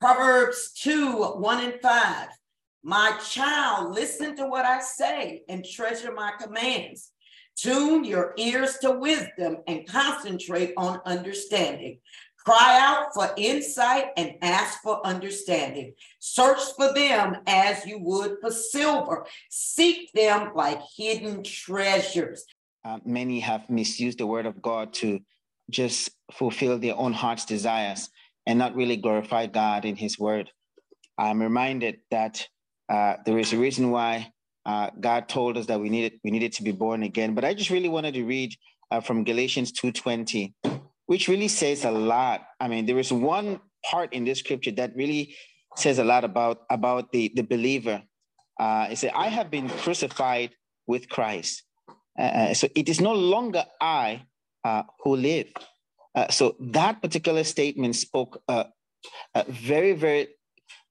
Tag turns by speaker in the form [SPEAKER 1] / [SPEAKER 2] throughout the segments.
[SPEAKER 1] Proverbs 2 1 and 5. My child, listen to what I say and treasure my commands. Tune your ears to wisdom and concentrate on understanding. Cry out for insight and ask for understanding. Search for them as you would for silver. Seek them like hidden treasures.
[SPEAKER 2] Uh, many have misused the word of God to just fulfill their own heart's desires and not really glorify God in his word. I'm reminded that uh, there is a reason why uh, God told us that we needed we needed to be born again. But I just really wanted to read uh, from Galatians 2:20, which really says a lot. I mean, there is one part in this scripture that really says a lot about about the the believer. Uh, it said, "I have been crucified with Christ, uh, uh, so it is no longer I uh, who live." Uh, so that particular statement spoke uh, uh, very, very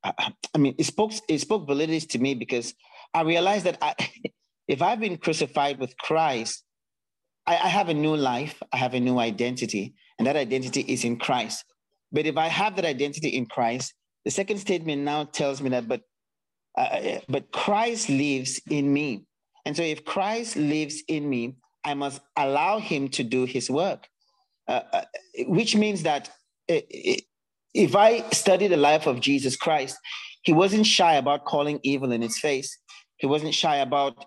[SPEAKER 2] I mean, it spoke it spoke validity to me because I realized that I, if I've been crucified with Christ, I, I, have a new life, I have a new identity, and that identity is in Christ. But if I have that identity in Christ, the second statement now tells me that, but uh, but Christ lives in me, and so if Christ lives in me, I must allow Him to do His work, uh, uh, which means that uh, if I study the life of Jesus Christ, he wasn't shy about calling evil in his face. He wasn't shy about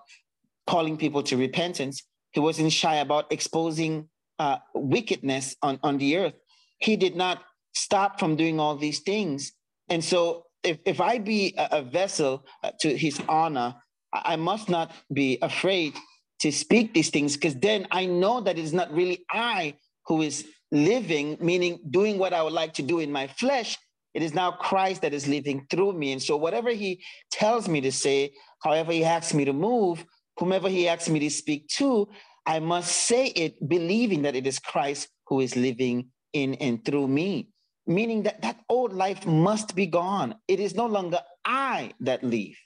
[SPEAKER 2] calling people to repentance. He wasn't shy about exposing uh, wickedness on, on the earth. He did not stop from doing all these things. And so, if, if I be a, a vessel uh, to his honor, I must not be afraid to speak these things because then I know that it's not really I who is living, meaning doing what I would like to do in my flesh, it is now Christ that is living through me. And so, whatever He tells me to say, however He asks me to move, whomever He asks me to speak to, I must say it believing that it is Christ who is living in and through me. Meaning that that old life must be gone. It is no longer I that live,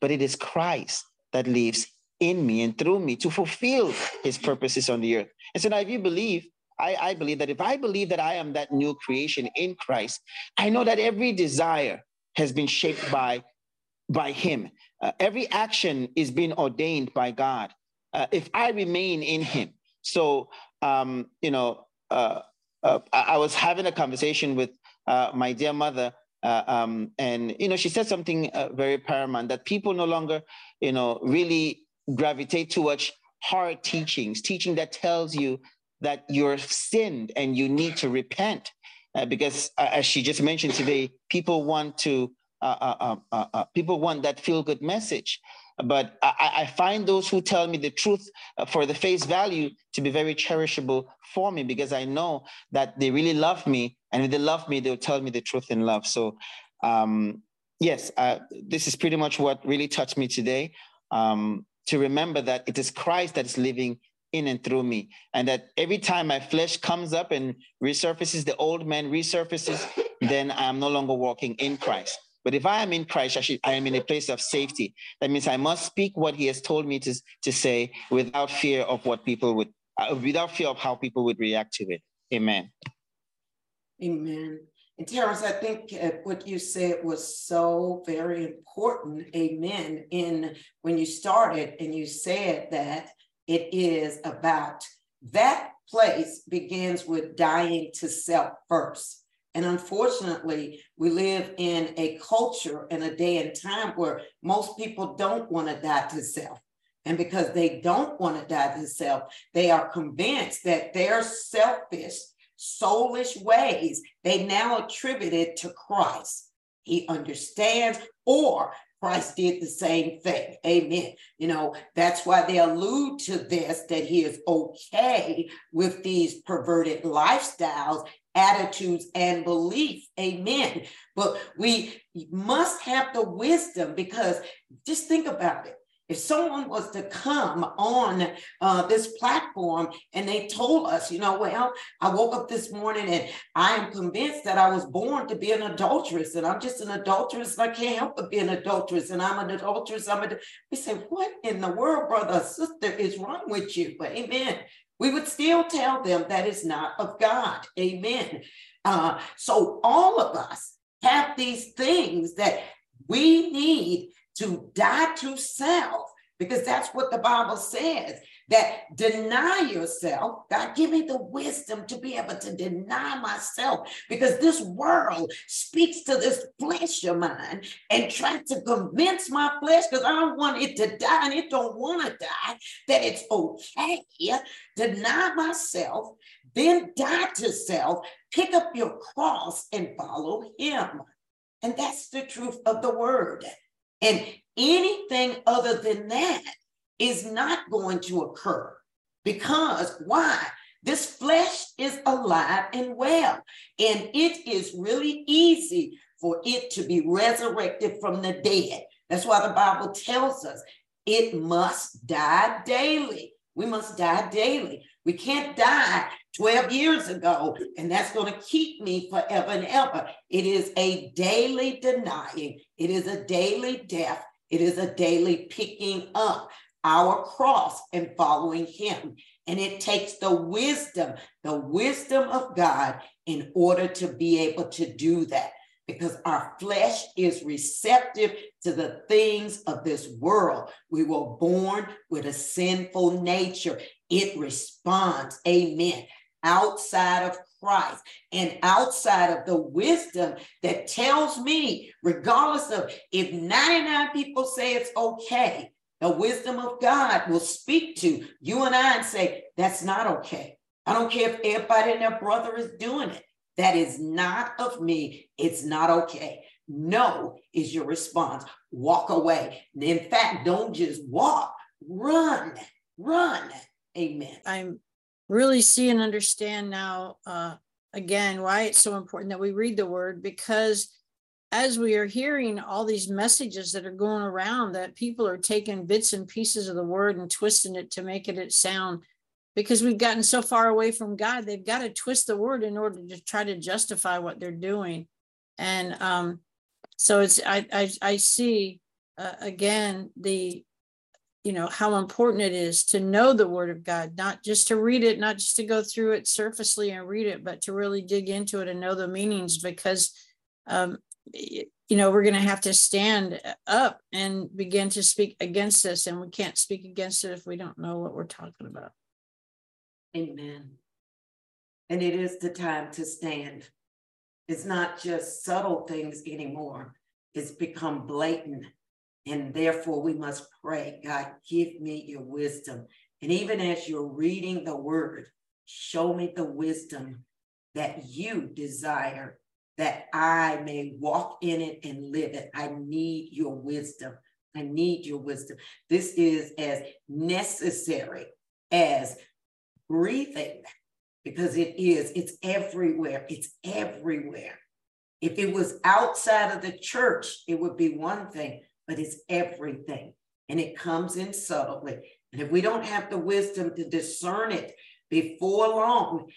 [SPEAKER 2] but it is Christ that lives in me and through me to fulfill his purposes on the earth. And so now, if you believe I, I believe that if I believe that I am that new creation in Christ, I know that every desire has been shaped by, by Him. Uh, every action is being ordained by God. Uh, if I remain in Him. So, um, you know, uh, uh I was having a conversation with uh, my dear mother uh, um, and you know she said something uh, very paramount that people no longer you know really gravitate towards hard teachings teaching that tells you that you're sinned and you need to repent. Uh, because uh, as she just mentioned today, people want to uh, uh, uh, uh people want that feel good message. But I, I, find those who tell me the truth for the face value to be very cherishable for me because I know that they really love me, and if they love me, they'll tell me the truth in love. So, um, yes, this is pretty much what really touched me today. Um, to remember that it is Christ that is living in and through me. And that every time my flesh comes up and resurfaces, the old man resurfaces, then I am no longer walking in Christ. But if I am in Christ, I, should, I am in a place of safety. That means I must speak what he has told me to, to say without fear of what people would, uh, without fear of how people would react to it. Amen.
[SPEAKER 1] Amen. And Terrence, I think uh, what you said was so very important. Amen. In when you started and you said that it is about that place begins with dying to self first. And unfortunately, we live in a culture and a day and time where most people don't want to die to self. And because they don't want to die to self, they are convinced that their selfish, soulish ways, they now attribute it to Christ. He understands, or Christ did the same thing. Amen. You know, that's why they allude to this that he is okay with these perverted lifestyles, attitudes, and belief. Amen. But we must have the wisdom because just think about it. If someone was to come on uh, this platform and they told us, you know, well, I woke up this morning and I am convinced that I was born to be an adulteress and I'm just an adulteress and I can't help but be an adulteress and I'm an adulteress. I'm a, we say, what in the world, brother, sister, is wrong with you? But Amen. We would still tell them that is not of God. Amen. Uh, so all of us have these things that we need to die to self because that's what the Bible says that deny yourself. God, give me the wisdom to be able to deny myself because this world speaks to this flesh of mine and tries to convince my flesh because I don't want it to die and it don't want to die, that it's okay. Deny myself, then die to self, pick up your cross and follow him. And that's the truth of the word. And anything other than that is not going to occur. Because why? This flesh is alive and well, and it is really easy for it to be resurrected from the dead. That's why the Bible tells us it must die daily. We must die daily. We can't die 12 years ago, and that's going to keep me forever and ever. It is a daily denying, it is a daily death, it is a daily picking up our cross and following him. And it takes the wisdom, the wisdom of God in order to be able to do that because our flesh is receptive to the things of this world. We were born with a sinful nature. It responds, amen, outside of Christ and outside of the wisdom that tells me, regardless of if 99 people say it's okay, the wisdom of God will speak to you and I and say, that's not okay. I don't care if everybody and their brother is doing it. That is not of me. It's not okay. No is your response. Walk away. In fact, don't just walk, run, run. Amen.
[SPEAKER 3] I'm really see and understand now, uh, again, why it's so important that we read the word because as we are hearing all these messages that are going around that people are taking bits and pieces of the word and twisting it to make it, it sound because we've gotten so far away from God, they've got to twist the word in order to try to justify what they're doing. And um, so it's I I, I see uh, again the you know how important it is to know the word of god not just to read it not just to go through it surfacely and read it but to really dig into it and know the meanings because um, you know, we're going to have to stand up and begin to speak against this. And we can't speak against it if we don't know what we're talking about.
[SPEAKER 1] Amen. And it is the time to stand. It's not just subtle things anymore, it's become blatant. And therefore, we must pray God, give me your wisdom. And even as you're reading the word, show me the wisdom that you desire that I may walk in it and live it. I need your wisdom. I need your wisdom. This is as necessary as breathing because it is, it's everywhere. It's everywhere. If it was outside of the church, it would be one thing, but it's everything. And it comes in subtly. And if we don't have the wisdom to discern it before long,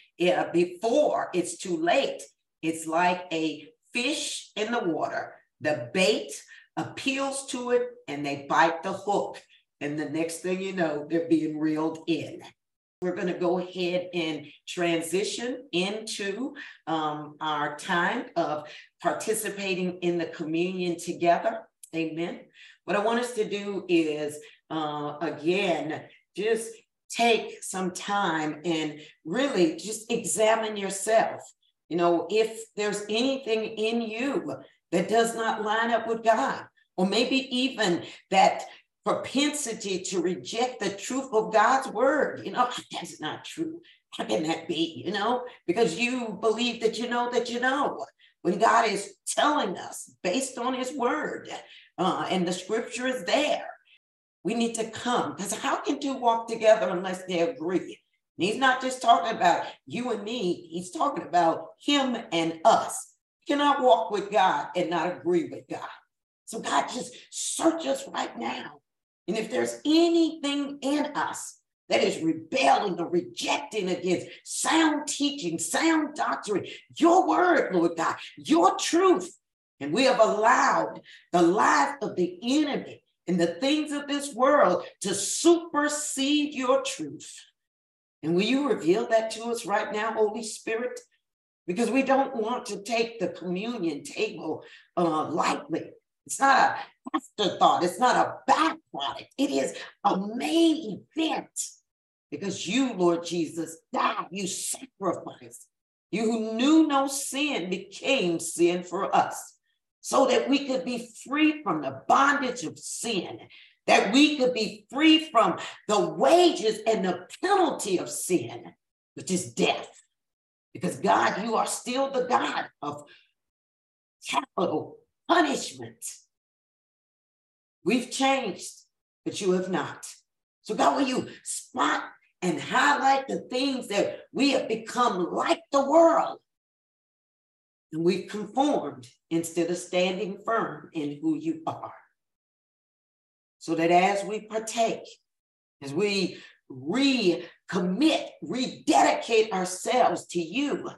[SPEAKER 1] before it's too late, it's like a fish in the water. The bait appeals to it and they bite the hook. And the next thing you know, they're being reeled in. We're going to go ahead and transition into um, our time of participating in the communion together. Amen. What I want us to do is, uh, again, just take some time and really just examine yourself. You know, if there's anything in you that does not line up with God, or maybe even that propensity to reject the truth of God's word, you know, that's not true. How can that be? You know, because you believe that you know that you know when God is telling us based on his word uh, and the scripture is there. We need to come because how can two walk together unless they agree? And he's not just talking about you and me, he's talking about him and us. You cannot walk with God and not agree with God. So God just search us right now. And if there's anything in us that is rebelling or rejecting against sound teaching, sound doctrine, your word, Lord God, your truth, and we have allowed the life of the enemy and the things of this world to supersede your truth. And will you reveal that to us right now, Holy Spirit? because we don't want to take the communion table uh, lightly. It's not a afterthought, it's not a byproduct, it is a main event because you, Lord Jesus, died, you sacrificed. You who knew no sin became sin for us so that we could be free from the bondage of sin, that we could be free from the wages and the penalty of sin, which is death. Because God, you are still the God of capital punishment. We've changed, but you have not. So, God, will you spot and highlight the things that we have become like the world? And we've conformed instead of standing firm in who you are. So that as we partake, as we recommit, rededicate ourselves to you,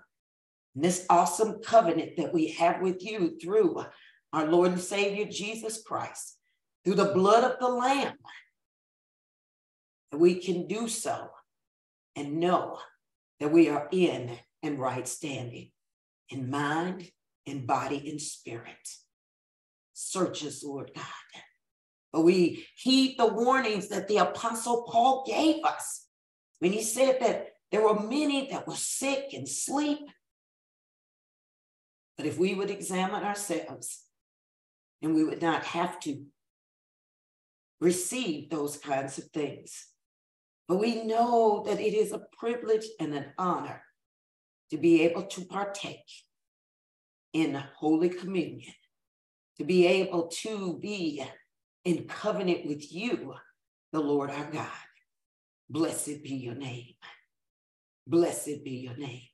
[SPEAKER 1] this awesome covenant that we have with you through our Lord and Savior Jesus Christ, through the blood of the Lamb, we can do so and know that we are in and right standing in mind, in body, in spirit. Search us, Lord God. But we heed the warnings that the Apostle Paul gave us when he said that there were many that were sick and sleep. But if we would examine ourselves and we would not have to receive those kinds of things. But we know that it is a privilege and an honor to be able to partake in Holy Communion, to be able to be in covenant with you, the Lord our God. Blessed be your name. Blessed be your name.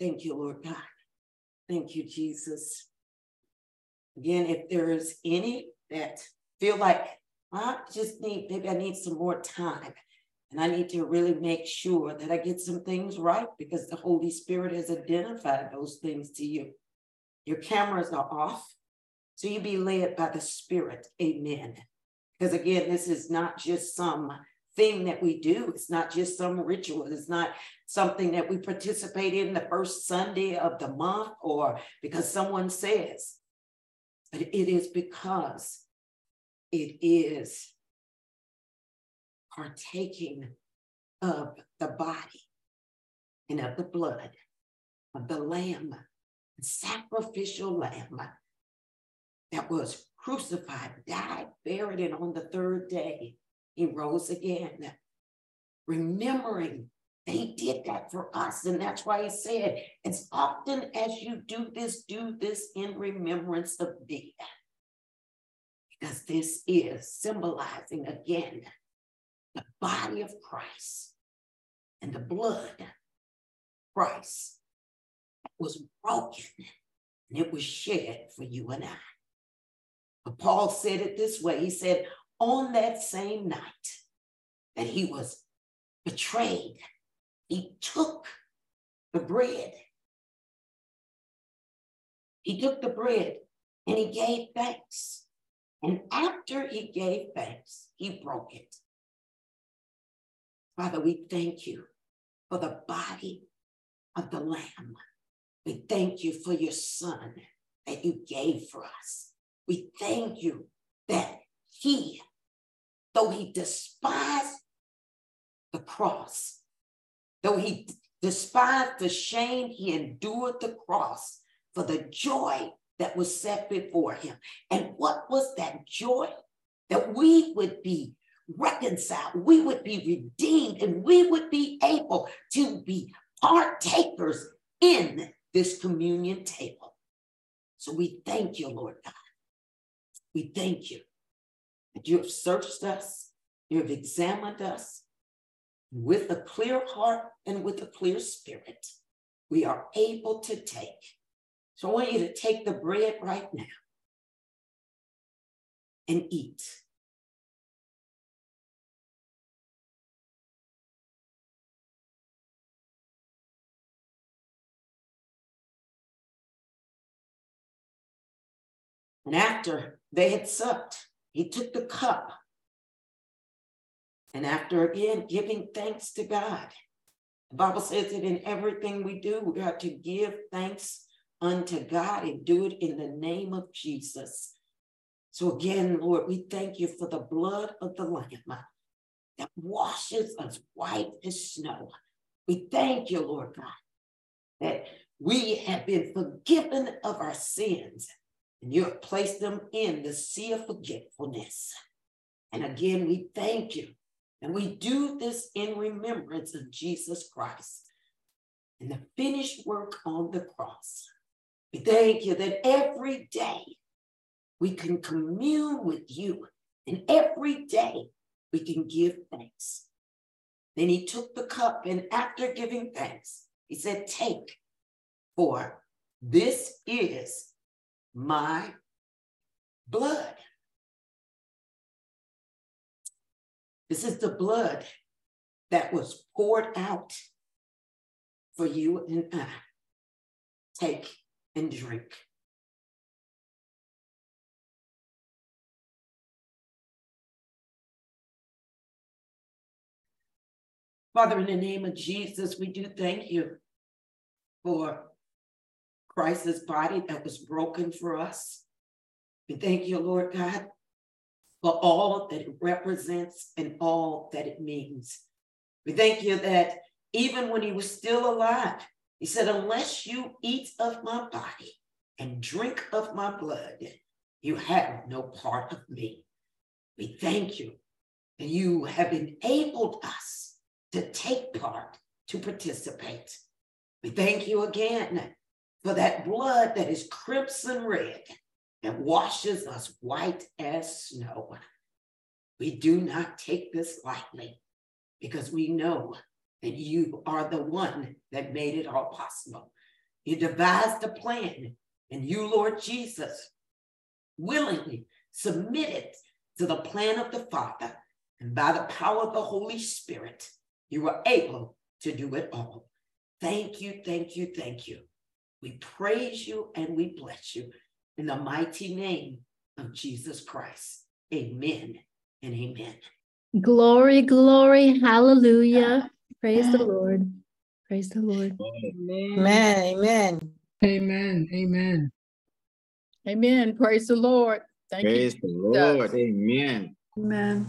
[SPEAKER 1] Thank you, Lord God. Thank you, Jesus. Again, if there is any that feel like I just need, maybe I need some more time and I need to really make sure that I get some things right because the Holy Spirit has identified those things to you. Your cameras are off, so you be led by the Spirit. Amen. Because again, this is not just some thing that we do. It's not just some ritual. It's not something that we participate in the first Sunday of the month or because someone says, but it is because it is partaking of the body and of the blood of the lamb, the sacrificial lamb that was crucified, died, buried, and on the third day he rose again, remembering they did that for us. And that's why he said, as often as you do this, do this in remembrance of me. Because this is symbolizing again the body of Christ and the blood of Christ was broken and it was shed for you and I. But Paul said it this way he said, on that same night that he was betrayed, he took the bread. He took the bread and he gave thanks. And after he gave thanks, he broke it. Father, we thank you for the body of the Lamb. We thank you for your Son that you gave for us. We thank you that he though he despised the cross, though he despised the shame, he endured the cross for the joy that was set before him. And what was that joy? That we would be reconciled, we would be redeemed, and we would be able to be partakers in this communion table. So we thank you, Lord God. We thank you you have searched us, you have examined us with a clear heart and with a clear spirit. We are able to take. So I want you to take the bread right now and eat. And after they had supped, he took the cup. And after again giving thanks to God, the Bible says that in everything we do, we have to give thanks unto God and do it in the name of Jesus. So again, Lord, we thank you for the blood of the Lamb that washes us white as snow. We thank you, Lord God, that we have been forgiven of our sins and you have placed them in the sea of forgetfulness. And again, we thank you. And we do this in remembrance of Jesus Christ and the finished work on the cross. We thank you that every day we can commune with you, and every day we can give thanks. Then he took the cup, and after giving thanks, he said, Take, for this is my blood. This is the blood that was poured out for you and I. Take and drink. Father, in the name of Jesus, we do thank you for Christ's body that was broken for us. We thank you, Lord God, for all that it represents and all that it means. We thank you that even when he was still alive, he said, Unless you eat of my body and drink of my blood, you have no part of me. We thank you that you have enabled us to take part, to participate. We thank you again for that blood that is crimson red and washes us white as snow. We do not take this lightly because we know that you are the one that made it all possible. You devised a plan, and you, Lord Jesus, willingly submitted to the plan of the Father. And by the power of the Holy Spirit, you were able to do it all. Thank you, thank you, thank you. We praise you and we bless you in the mighty name of Jesus Christ. Amen and amen.
[SPEAKER 4] Glory, glory, hallelujah. Praise the Lord. Praise the Lord.
[SPEAKER 3] Amen. Amen.
[SPEAKER 5] Amen. Amen.
[SPEAKER 6] Amen. Praise the Lord. Thank
[SPEAKER 2] Praise
[SPEAKER 6] you.
[SPEAKER 2] the Lord. Amen.
[SPEAKER 4] Amen.